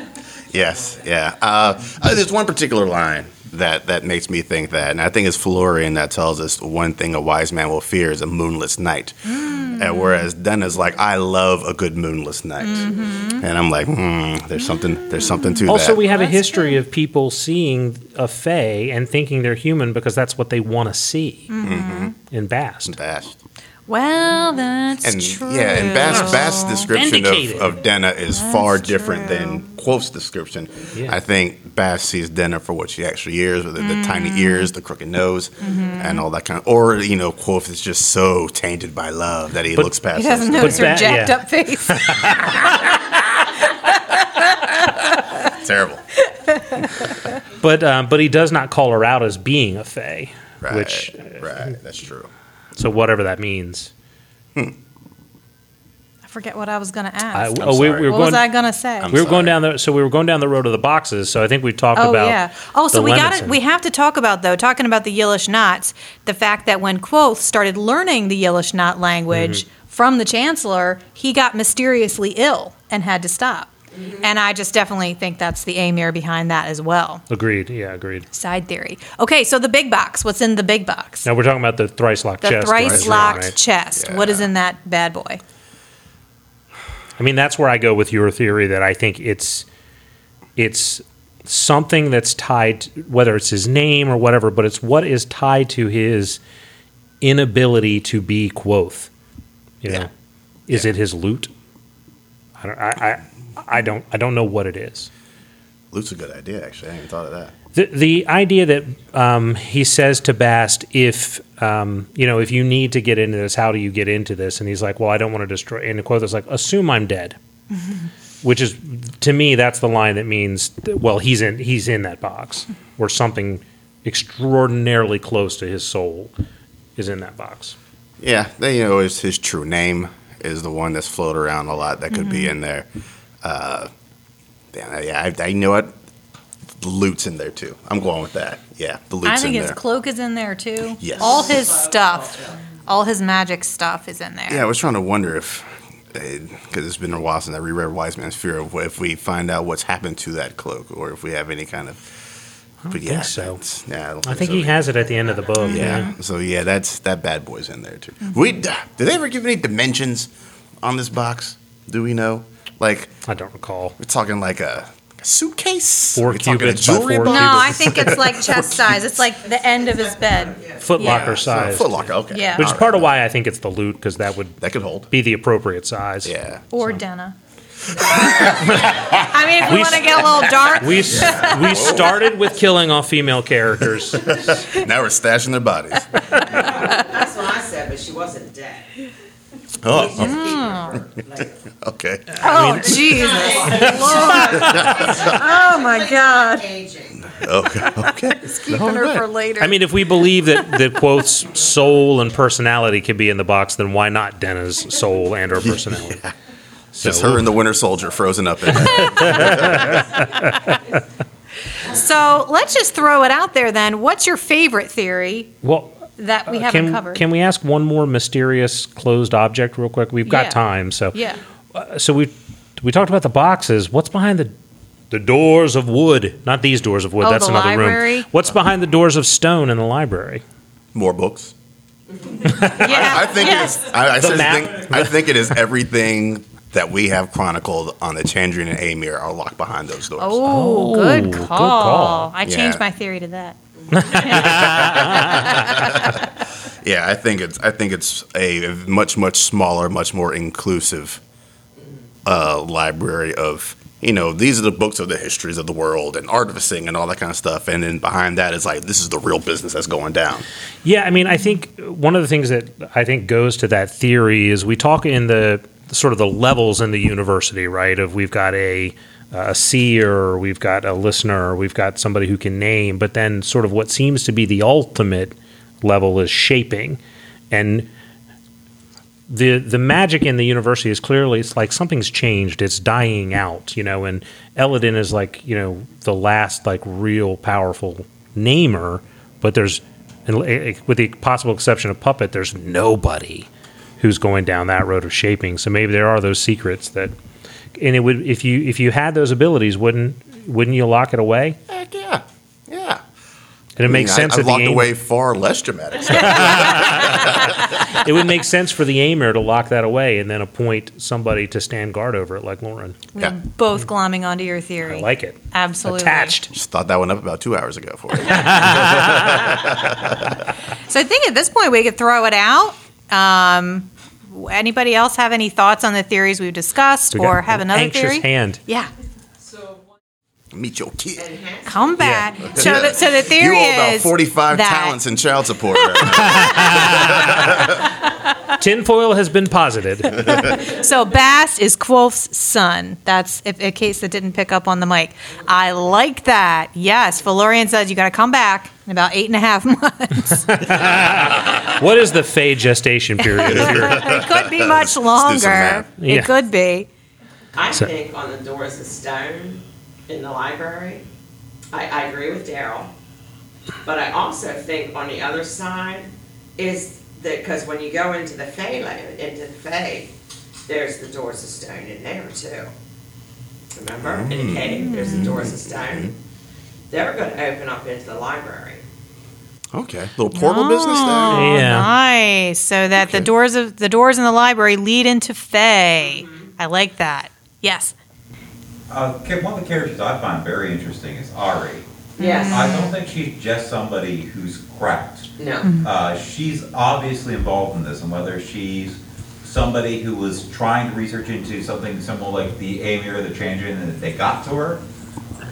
Yes. Yeah. Uh, uh, there's one particular line that that makes me think that, and I think it's Florian that tells us one thing a wise man will fear is a moonless night, hmm. and whereas Denna's like, I love a good moonless night, mm-hmm. and I'm like, hmm, there's something, there's something to Also, that. Also, we have a That's history of people seeing a fae and thinking they're human because that's what they want to see mm-hmm. Mm-hmm. in Bast. Bast. Well, that's And true. yeah, and Bast Bast's description of, of Denna is far different than Kvothe's description. Yeah. I think Bast sees Denna for what she actually is, with the, the tiny ears, the crooked nose, and all that kind of. Or you know, Kvothe is just so tainted by love that he But- looks past. He doesn't those notice her that- jacked yeah. up face. (laughs) Terrible. But um, but he does not call her out as being a fae, Right. which right. That's true. So whatever that means. I forget what I was going to I, ask. oh, we, sorry. we were what going. was I going to say? I'm we were going sorry. down the so we were going down the road of the boxes. So I think we talked Oh about. yeah. Oh, so the we got it. Levinson. We have to talk about though, talking about the Yllish knots. The fact that when Kvothe started learning the Yllish knot language Mm-hmm. from the chancellor, he got mysteriously ill and had to stop. Mm-hmm. And I just definitely think that's the Amyr behind that as well. Agreed. Yeah, agreed. Side theory. Okay, so the big box. What's in the big box? Now we're talking about the thrice locked the chest. thrice locked Right. chest. What is in that bad boy? I mean, that's where I go with your theory that I think it's it's something that's tied, whether it's his name or whatever, but it's what is tied to his inability to be Kvothe. You know, Yeah. is it his loot? I don't. I, I I don't. I don't know what it is. Loot's a good idea, actually. I hadn't thought of that. The, the idea that um, he says to Bast, if um, you know, if you need to get into this, how do you get into this? And he's like, well, I don't want to destroy. And the quote is like, assume I'm dead, (laughs) which is to me that's the line that means, well, he's in he's in that box, or something extraordinarily close to his soul is in that box. Yeah, they, you know, his, his true name is the one that's floated around a lot that could Mm-hmm. be in there. Uh, yeah, yeah, I, I know it. The loot's in there too. I'm going with that. Yeah, the loot's I think in his there. cloak is in there too. Yes. All his stuff, all his magic stuff is in there. yeah, I was trying to wonder if, because it's been a while since I reread Wise Man's Fear, of if we find out what's happened to that cloak, or if we have any kind of. But yeah, think so. that's- Yeah, I, don't I think so. he has it at the end of the book. Yeah. So yeah, that's that bad boy's in there too. Mm-hmm. We did they ever give any dimensions on this box? Do we know? Like I don't recall. we're talking like a, a suitcase. Four We're a cubits by jewelry four box? No. I think it's like (laughs) chest size. It's like the end of his bed. Footlocker Yeah. locker So, size, Foot Locker. Okay. Yeah. which is part right. of why I think it's the loot because that would that could hold. be the appropriate size. Yeah. Or Denna. (laughs) I mean, if we, We want to get a little dark. We s- (laughs) we started with killing off female characters. now we're stashing their bodies. That's what I said, but she wasn't dead. Oh, Just keep it for later. okay. Oh, Jesus. Lord. (laughs) Oh, my God. Aging. Okay. Okay. (laughs) Keeping her for later. I mean, if we believe that that Kvothe's soul and personality can be in the box, then why not Denna's soul and her (laughs) personality? Just So- her and the Winter Soldier frozen up in there. so let's just throw it out there then. What's your favorite theory Well, that we uh, haven't can, covered? can we ask one more mysterious closed object real quick? We've got Yeah. time, so yeah. Uh, so we we talked about the boxes. What's behind the the doors of wood? Not these doors of wood. Oh, That's the another library? room. What's behind the doors of stone in the library? More books. (laughs) Yeah. I think yes. it is. I, I, The said map? think, I think it is everything that we have chronicled on the Chandrian and Amyr are locked behind those doors. Oh, Oh, good good call. call. I changed Yeah. my theory to that. Yeah, I think it's I think it's a much much smaller, much more inclusive uh, library of you know these are the books of the histories of the world and artificing and all that kind of stuff, and then behind that is like this is the real business that's going down. Yeah, I mean, I think one of the things that I think goes to that theory is we talk in the sort of the levels in the university, right? Of we've got a a seer, we've got a listener, we've got somebody who can name, but then sort of what seems to be the ultimate level is shaping, and the the magic in the university is clearly it's like something's changed it's dying out you know and Elodin is like you know the last like real powerful namer but there's and eh, with the possible exception of puppet there's nobody who's going down that road of shaping. So maybe there are those secrets that and it would if you if you had those abilities wouldn't wouldn't you lock it away Heck yeah, yeah. and it makes I mean, sense I, that I've the locked aim, away far less dramatic. (laughs) it would make sense for the Amyr to lock that away and then appoint somebody to stand guard over it like Lorren yeah, Both glomming onto your theory. I like it Absolutely. attached just thought that one up about two hours ago for you. (laughs) So I think at this point we could throw it out. Um, anybody else have any thoughts on the theories we've discussed We or have an another anxious theory? hand. Yeah, Meet your kid. come back. Yeah. (laughs) So, the, so the You theory owe about is forty-five that- talents in child support. (laughs) Right. (laughs) Tinfoil has been posited. So Bast is Kvothe's son. That's if, in case that didn't pick up on the mic. I like that. Yes, Felurian says you got to come back in about eight and a half (laughs) months. (laughs) what is the Fae gestation period? If (laughs) you're, it could be much longer. math. Yeah. It could be. I So- think on the doors of stone in the library, I, I agree with Daryl. But I also think on the other side is that, because when you go into the Fae land, into the Fae, there's the doors of stone in there too. Remember, in the cave, there's the doors of stone. They're gonna open up into the library. okay, little portal business there. Oh, Yeah. nice. So that the doors of the doors in the library lead into Fae. I like that. Yes. Uh, one of the characters I find very interesting is Auri. Yes. I don't think she's just somebody who's cracked. No. Uh, she's obviously involved in this, and whether she's somebody who was trying to research into something similar like the Amyr, or the Chandrian, and they got to her,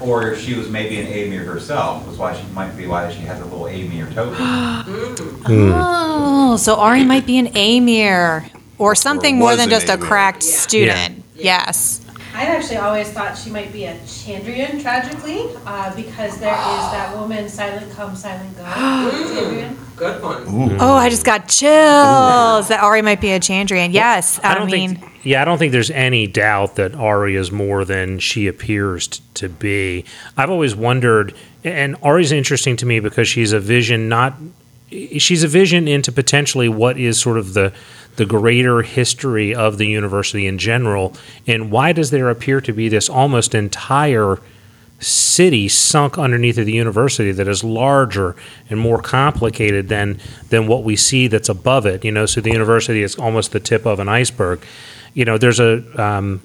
or if she was maybe an Amyr herself, was why she might be why she has a little Amyr token. (gasps) Hmm. Oh, so Auri might be an Amyr or something Or more was than an just a Amyr. cracked Yeah. student. Yeah. Yes. I actually always thought she might be a Chandrian, tragically, uh, because there is that (gasps) woman, Silent Come, Silent Go. (gasps) Chandrian. Good one. Oh, I just got chills that Auri might be a Chandrian. Yes. I, I don't mean, think. Yeah, I don't think there's any doubt that Auri is more than she appears t- to be. I've always wondered, and Auri's interesting to me because she's a vision, not. She's a vision into potentially what is sort of the the greater history of the university in general, and why does there appear to be this almost entire city sunk underneath of the university that is larger and more complicated than than what we see that's above it. You know, so the university is almost the tip of an iceberg. You know, there's a um,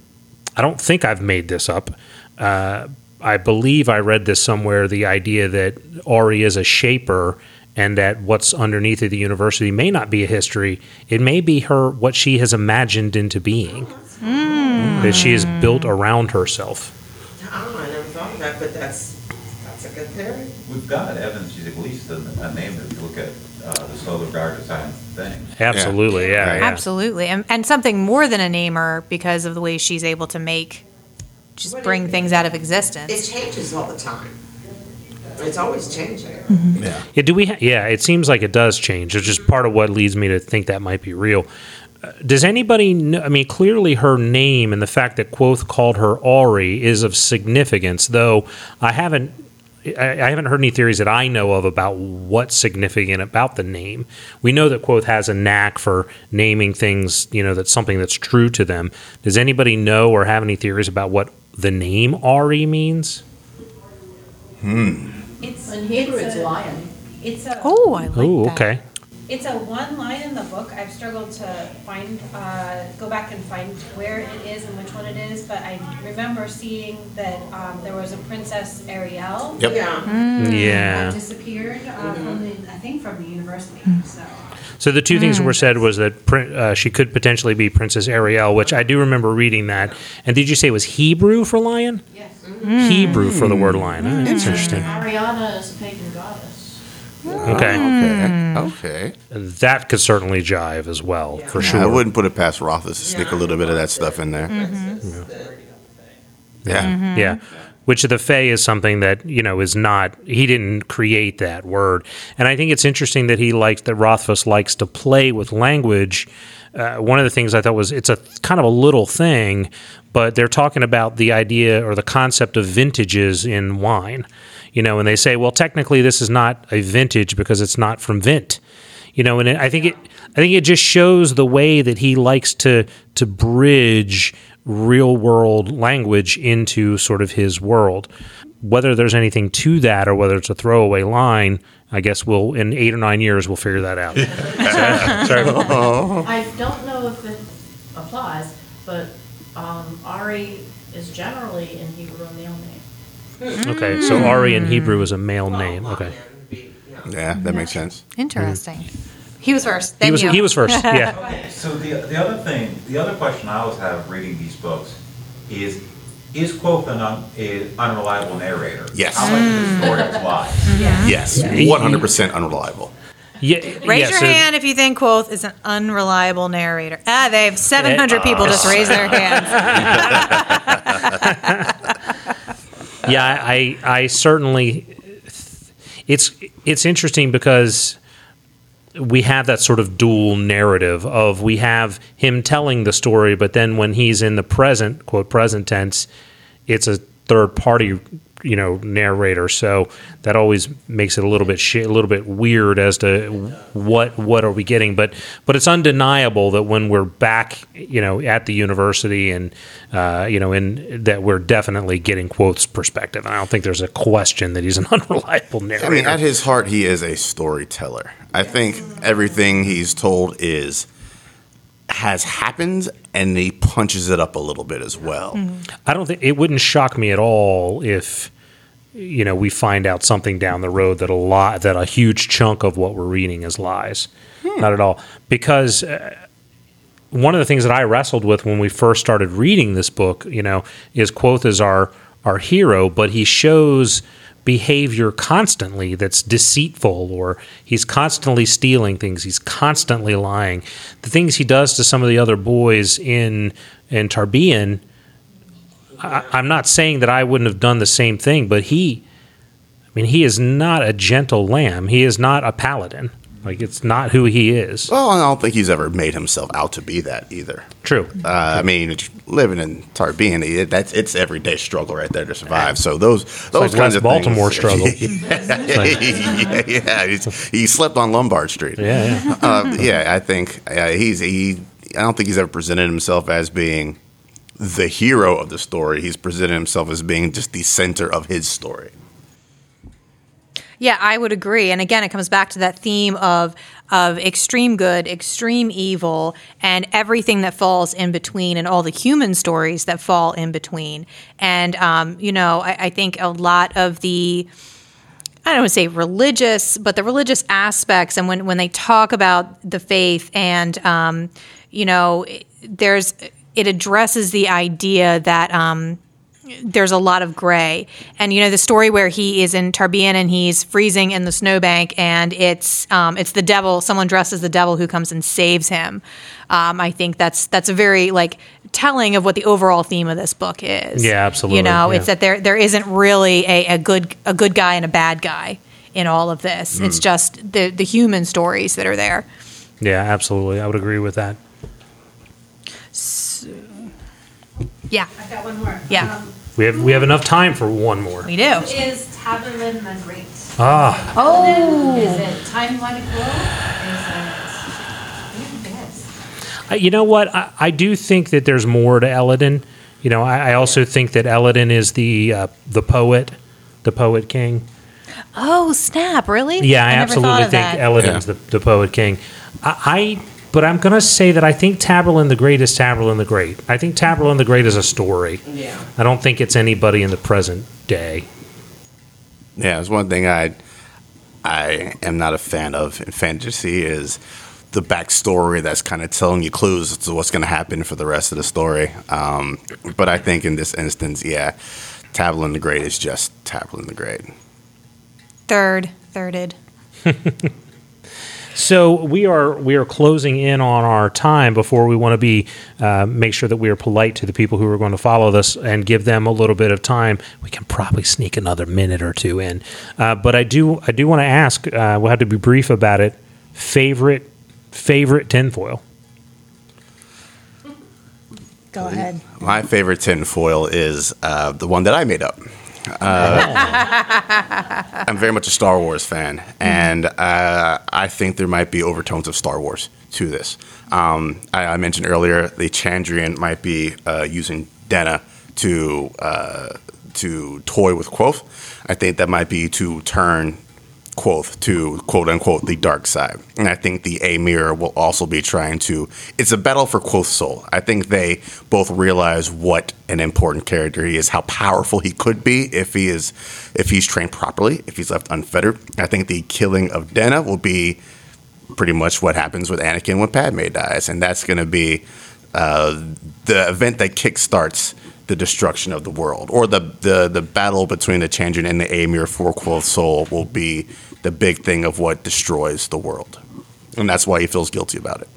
I don't think I've made this up. Uh, I believe I read this somewhere. The idea that Auri is a shaper and that what's underneath of the university may not be a history. It may be her what she has imagined into being. That she has built around herself. Oh, I never thought of that, but that's, that's a good theory. We've got evidence she's at least a, a name that if you look at uh, the Slow Regard of Silent Things. Absolutely, yeah. Right. yeah. Absolutely. And, and something more than a namer because of the way she's able to make, just bring things out of existence. It changes all the time. It's always changing. Yeah. Yeah, do we? Ha- yeah, it seems like it does change. It's just part of what leads me to think that might be real. Uh, Does anybody? Know, I mean, clearly her name and the fact that Kvothe called her Auri is of significance. Though I haven't, I, I haven't heard any theories that I know of about what's significant about the name. We know that Kvothe has a knack for naming things. You know, that's something that's true to them. Does anybody know or have any theories about what the name Auri means? It's In Hebrew, it's it's a- lion. It's a Oh, I like Oh, that. okay. it's a one line in the book. I've struggled to find uh, go back and find where it is and which one it is, but I remember seeing that um, there was a Princess Ariel Yep. Yeah. that Yeah. disappeared uh, from the I think from the university. So So the two Hmm. things that were said was that uh, she could potentially be Princess Ariel, which I do remember reading that. And did you say it was Hebrew for lion? yes. Hebrew for the word lion. Ah, that's interesting. Ariana is a pagan goddess. Okay, Hmm. Okay. Okay. that could certainly jive as well, for sure. I wouldn't put it past Rothfuss to sneak a little bit of that stuff in there. Yeah. Mm-hmm. Yeah. Which the Fae is something that, you know, is not, he didn't create that word. And I think it's interesting that he likes, that Rothfuss likes to play with language. Uh, one of the things I thought was it's a kind of a little thing, but they're talking about the idea or the concept of vintages in wine. You know, and they say, well, technically this is not a vintage because it's not from Vint you know and i think it i think it just shows the way that he likes to to bridge real world language into sort of his world whether there's anything to that or whether it's a throwaway line i guess we'll in eight or nine years we'll figure that out (laughs) sorry, sorry. I don't know if it applies, but um, Ari is generally in Hebrew a male name. okay so ari in hebrew is a male name okay Yeah, that makes sense. Interesting. He was first. Then he was you. he was first (laughs) yeah So the, the other thing, the other question I always have reading these books is, is Kvothe an un, a unreliable narrator? Yes. How much of the story applies? Yes. 100% unreliable. yeah Raise yeah, your so- hand if you think Kvothe is an unreliable narrator. Ah, they have 700 people just raise their hands. (laughs) yeah, I I certainly it's it's interesting because we have that sort of dual narrative of we have him telling the story, but then when he's in the present quote present tense, it's a third party you know narrator. So that always makes it a little bit sh- a little bit weird as to what what are we getting. But but it's undeniable that when we're back you know at the university and uh, you know in that we're definitely getting Kvothe's perspective. And I don't think there's a question that he's an (laughs) unreliable narrator. I mean, at his heart, he is a storyteller. I think everything he's told is has happened, and he punches it up a little bit as well. I don't think it wouldn't shock me at all if you know we find out something down the road that a lot that a huge chunk of what we're reading is lies. Not at all, because uh, one of the things that I wrestled with when we first started reading this book, you know, is Kvothe is our our hero, but he shows behavior constantly that's deceitful or he's constantly stealing things. He's constantly lying. The things he does to some of the other boys in in Tarbean I, I'm not saying that I wouldn't have done the same thing, but he, I mean, he is not a gentle lamb. He is not a paladin. Like it's not who he is. Well, I don't think he's ever made himself out to be that either. True. Uh, I mean, living in Tarbean, it, that's it's everyday struggle right there to survive. So those those like kinds of Baltimore things, struggle. yeah, (laughs) yeah, he's, he slept on Lombard Street. Yeah, yeah. uh, yeah. I think uh, he's he. I don't think he's ever presented himself as being the hero of the story. He's presented himself as being just the center of his story. Yeah, I would agree. And again, it comes back to that theme of of extreme good, extreme evil, and everything that falls in between, and all the human stories that fall in between. And um, you know, I, I think a lot of the I don't want to say religious, but the religious aspects, and when when they talk about the faith, and um, you know, there's it addresses the idea that um, there's a lot of gray. And you know the story where he is in Tarbean and he's freezing in the snowbank, and it's um, it's the devil, someone dressed as the devil who comes and saves him. Um, I think that's that's a very like telling of what the overall theme of this book is. Yeah, absolutely, You know, yeah. it's that there there isn't really a, a good a good guy and a bad guy in all of this. It's just the the human stories that are there. Yeah, absolutely. I would agree with that. Yeah, I've got one more. Yeah. Um, We have we have enough time for one more. we do. Is Taborlin the Great? Ah, Oh, Is it Time Like Glow? Is it? Yes. I- you know what? I, I do think that there's more to Elodin. You know, I, I also think that Elodin is the uh, the poet, the poet king. oh, snap! Really? Yeah, I, never absolutely of think that. Elodin's Yeah. the, the poet king. I, I but I'm gonna say that I think Taborlin the Great is Taborlin the Great. I think Taborlin the Great is a story. Yeah. I don't think it's anybody in the present day. Yeah, it's one thing I I am not a fan of in fantasy is the backstory that's kind of telling you clues to what's going to happen for the rest of the story. Um, but I think in this instance, yeah, Taborlin the Great is just Taborlin the Great. Third, thirded. (laughs) So we are we are closing in on our time before we want to be uh, make sure that we are polite to the people who are going to follow this and give them a little bit of time. We can probably sneak another minute or two in, uh, but I do I do want to ask. Uh, we'll have to be brief about it. Favorite favorite tinfoil. Go ahead. My favorite tinfoil is uh, the one that I made up. Uh, (laughs) I'm very much a Star Wars fan, and uh, I think there might be overtones of Star Wars to this. Um, I, I mentioned earlier the Chandrian might be uh, using Denna to uh, to toy with Kvothe. I think that might be to turn Kvothe to quote unquote the dark side. And I think the Amyr will also be trying to. It's a battle for Kvothe's soul. I think they both realize what an important character he is, how powerful he could be if he is, if he's trained properly, if he's left unfettered. I think the killing of Denna will be pretty much what happens with Anakin when Padme dies, and that's going to be uh, the event that kickstarts the destruction of the world, or the the, the battle between the Chandrian and the Amyr for Kvothe's soul will be the big thing of what destroys the world, and that's why he feels guilty about it.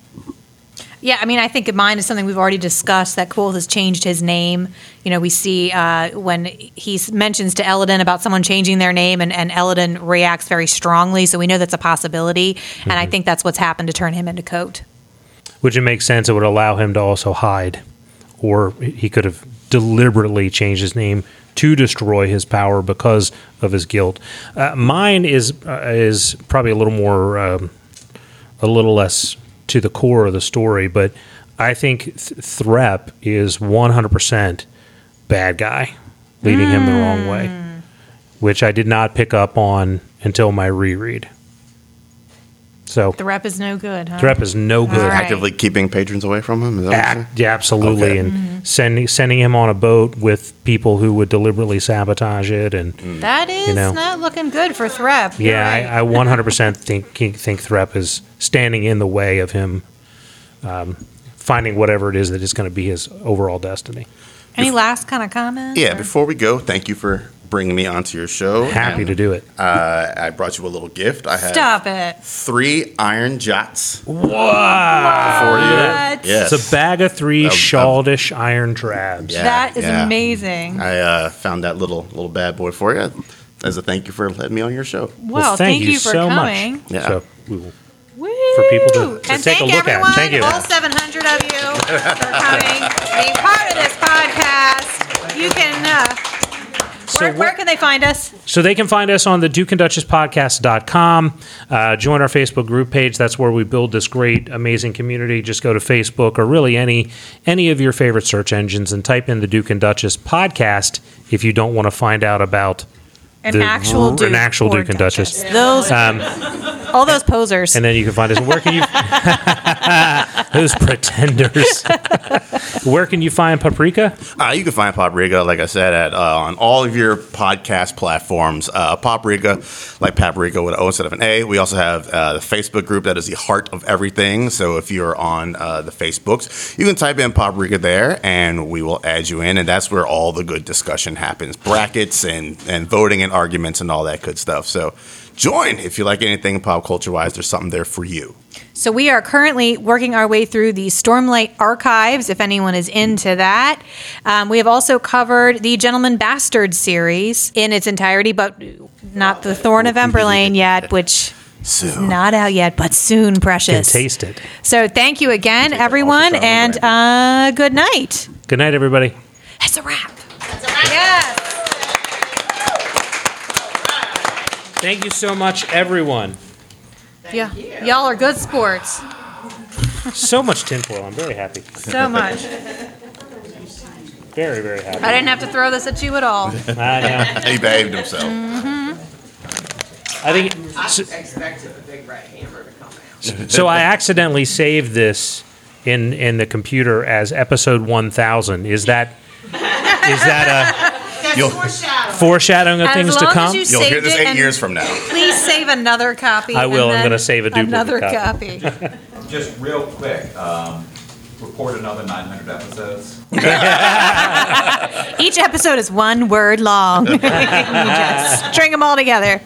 Yeah, I mean, I think mine is something we've already discussed. That Kvothe has changed his name. You know, we see uh, when he mentions to Elodin about someone changing their name, and, and Elodin reacts very strongly. So we know that's a possibility, and I think that's what's happened to turn him into Kote. Which it makes sense. It would allow him to also hide, or he could have deliberately changed his name to destroy his power because of his guilt. Uh, mine is uh, is probably a little more, um, a little less to the core of the story, but I think Th- Threpe is one hundred percent bad guy, leading him the wrong way, which I did not pick up on until my reread. So The rep is no good, huh? Threpe is no good. All right. Actively keeping patrons away from him. Is that what you're? Act, yeah, absolutely, Okay. and sending sending him on a boat with people who would deliberately sabotage it, and That is know. not looking good for Threpe. You're yeah, right. I, (laughs) I 100% think think Threpe is standing in the way of him um, finding whatever it is that is going to be his overall destiny. Any last kind of comment? Yeah. or- Before we go, thank you for bringing me onto your show. Happy And, to do it. Uh, I brought you a little gift. I have Stop it. three iron jots Wow! for you. What? Yes. It's a bag of three Um, um, Cealdish iron drabs. Yeah, that is yeah. amazing. I uh, found that little little bad boy for you as a thank you for letting me on your show. well, thank, you, for so coming. much. Yeah. So we will Woo! For people to- to and take a thank look at. everyone, Thank you. all 700 of you, for coming, being part of this podcast. You can, uh, So where, where can they find us? So they can find us on the Duke and Duchess podcast.com. Uh, join our Facebook group page. That's where we build this great, amazing community. Just go to Facebook or really any any of your favorite search engines and type in the Duke and Duchess podcast if you don't want to find out about An the- actual an Duke actual Duke and Duchess. Those, Um, all those posers. and then you can find us. Where can you (laughs) Those pretenders. Where can you find Poprika? Uh, you can find Poprika, like I said, at uh, on all of your podcast platforms. Uh, Poprika, like Paprika with an O instead of an A. We also have uh, the Facebook group that is the heart of everything. So if you're on uh, the Facebooks, you can type in Poprika there, and we will add you in, and that's where all the good discussion happens, brackets and and voting and arguments and all that good stuff. So join if you like anything pop culture wise. There's something there for you. So we are currently working our way through the Stormlight archives, if anyone is into that. Um, we have also covered the Gentleman Bastard series in its entirety, but not the Thorn of Emberlain yet, which Soon. not out yet, but soon, Can precious. taste it. So thank you again, everyone, and uh, good night. Good night, everybody. That's a wrap. Yes. Thank you so much, everyone. Yeah. Y'all are good sports. So much tinfoil. I'm very happy. So much. Very, very happy. I didn't have to throw this at you at all. (laughs) I know. He behaved himself. Mm-hmm. I think I so, expected a big red hammer to come out. (laughs) so. I accidentally saved this in in the computer as episode 1000. Is that is that You'll, a foreshadowing of As things to long as come? you you'll hear saved this it eight and years from now. Please save another copy. I will. and I'm then gonna save a duplicate Another copy. copy. (laughs) Just real quick, um, record another nine hundred episodes. (laughs) Each episode is one word long. (laughs) You just string them all together.